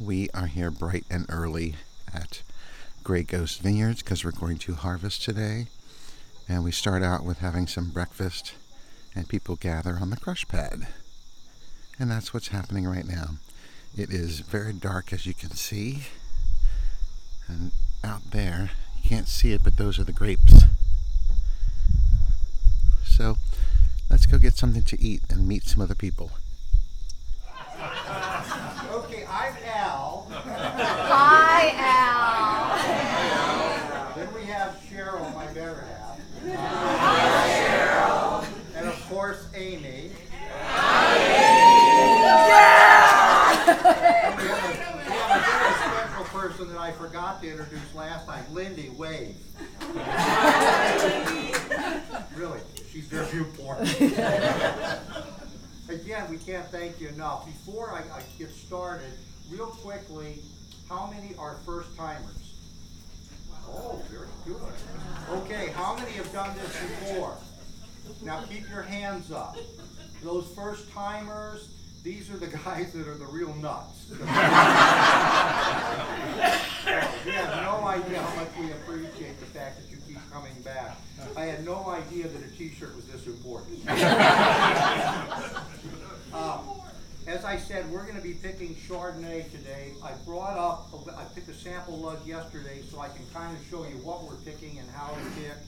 We are here bright and early at Gray Ghost Vineyards because we're going to harvest today. And we start out with having some breakfast and people gather on the crush pad. And that's what's happening right now. It is very dark as you can see. And out there, you can't see it, but those are the grapes. So let's go get something to eat and meet some other people. Okay, I'm Al. Hi, Al. Then we have Cheryl, my better half. Hi, Cheryl. And of course, Amy. Hi, Amy. Yeah! We have a, we have a very special person that I forgot to introduce last time, Lindy Wave. really, she's very important. Again, we can't thank you enough. Before I, I get started, real quickly, how many are first timers? Oh, very good. Okay, how many have done this before? Now keep your hands up. Those first timers, these are the guys that are the real nuts. Oh, we have no idea how much we appreciate the fact that you keep coming back. I had no idea that a t-shirt was this important. Um, As I said, we're gonna be picking Chardonnay today. I brought up, I picked a sample lug yesterday, so I can kind of show you what we're picking and how to pick.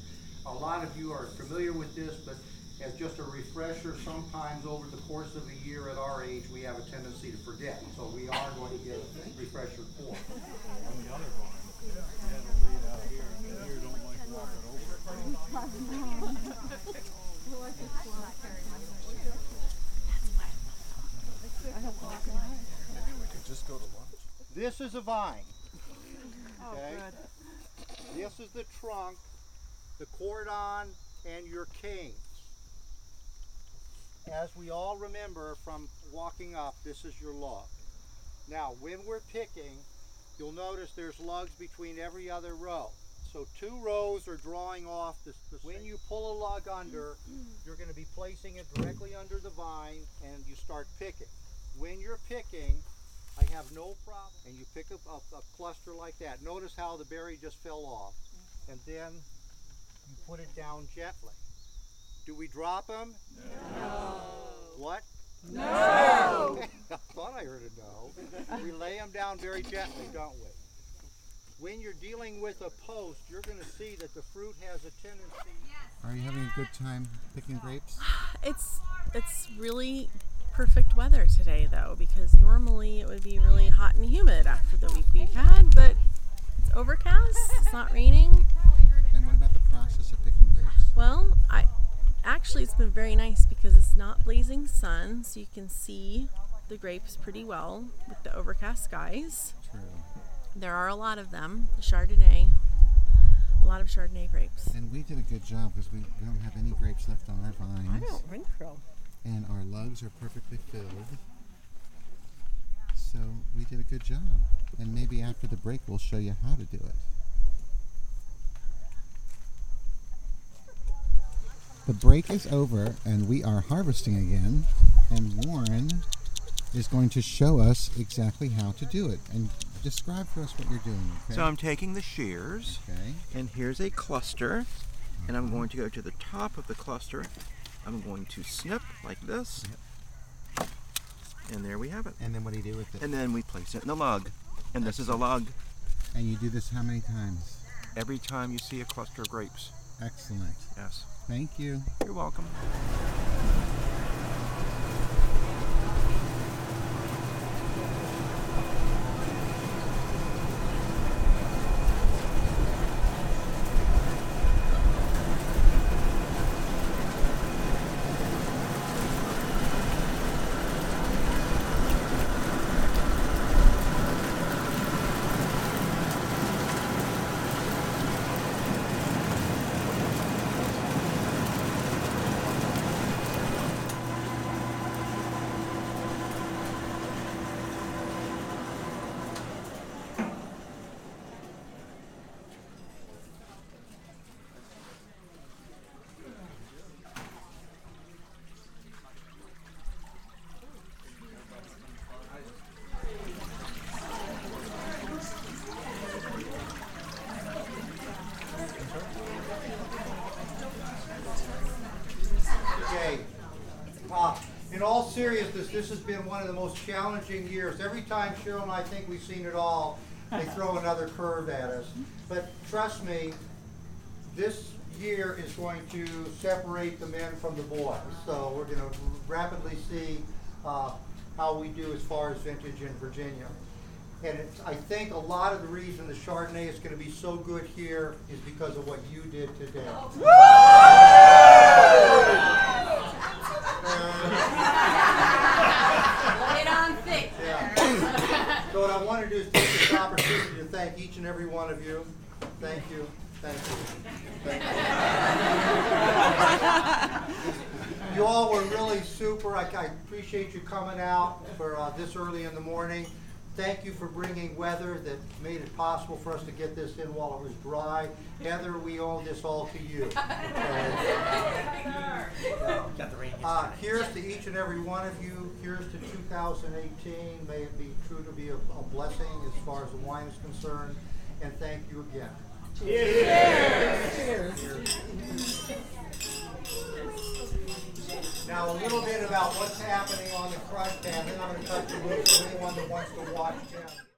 A lot of you are familiar with this, but as just a refresher, sometimes over the course of a year at our age, we have a tendency to forget. So we are going to get a refresher four. On the other one, you had to lead out here, and here don't like walking over. We could just go to lunch. This is a vine. Oh, Okay. good. This is the trunk, the cordon, and your canes. As we all remember from walking up, this is your log. Now, when we're picking, you'll notice there's lugs between every other row. So two rows are drawing off this. this when you pull a lug under, you're going to be placing it directly under the vine, and you start picking. When you're picking, I have no problem. And you pick up a, a cluster like that. Notice how the berry just fell off. Mm-hmm. And then you put it down gently. Do we drop them? No. What? No. I thought I heard a no. We lay them down very gently, don't we? When you're dealing with a post, you're going to see that the fruit has a tendency. Are you having a good time picking grapes? It's it's really perfect weather today though because normally it would be really hot and humid after the week we've had, but it's overcast. It's not raining. And what about the process of picking grapes? Well, I actually it's been very nice because it's not blazing sun, so you can see the grapes pretty well with the overcast skies. True. There are a lot of them. The Chardonnay, a lot of Chardonnay grapes. And we did a good job because we, we don't have any grapes left on our vines. I don't think so. And our lugs are perfectly filled. So we did a good job. And maybe after the break we'll show you how to do it. The break is over and we are harvesting again. And Warren is going to show us exactly how to do it. And describe for us what you're doing. Okay? So I'm taking the shears, okay. and here's a cluster, and I'm going to go to the top of the cluster. I'm going to snip like this, and there we have it. And then what do you do with it? And then we place it in the lug, and this is a lug. And you do this how many times? Every time you see a cluster of grapes. Excellent. Yes. Thank you. You're welcome. Seriousness, this has been one of the most challenging years. Every time Cheryl and I think we've seen it all, they throw another curve at us. But trust me, this year is going to separate the men from the boys. So we're gonna rapidly see, uh, how we do as far as vintage in Virginia. And it's, I think a lot of the reason the Chardonnay is gonna be so good here is because of what you did today. Lay it on thick. Yeah. So what I want to do is take this opportunity to thank each and every one of you. Thank you, thank you. thank you. You all were really super. I, I appreciate you coming out for uh, this early in the morning. Thank you for bringing weather that made it possible for us to get this in while it was dry. Heather, we owe this all to you. Uh, here's to each and every one of you. Here's to 2018. May it be true to be a, a blessing as far as the wine is concerned. And thank you again. Cheers. a little bit about what's happening on the crush pad. Then I'm going to cut the loose for anyone that wants to watch Jim.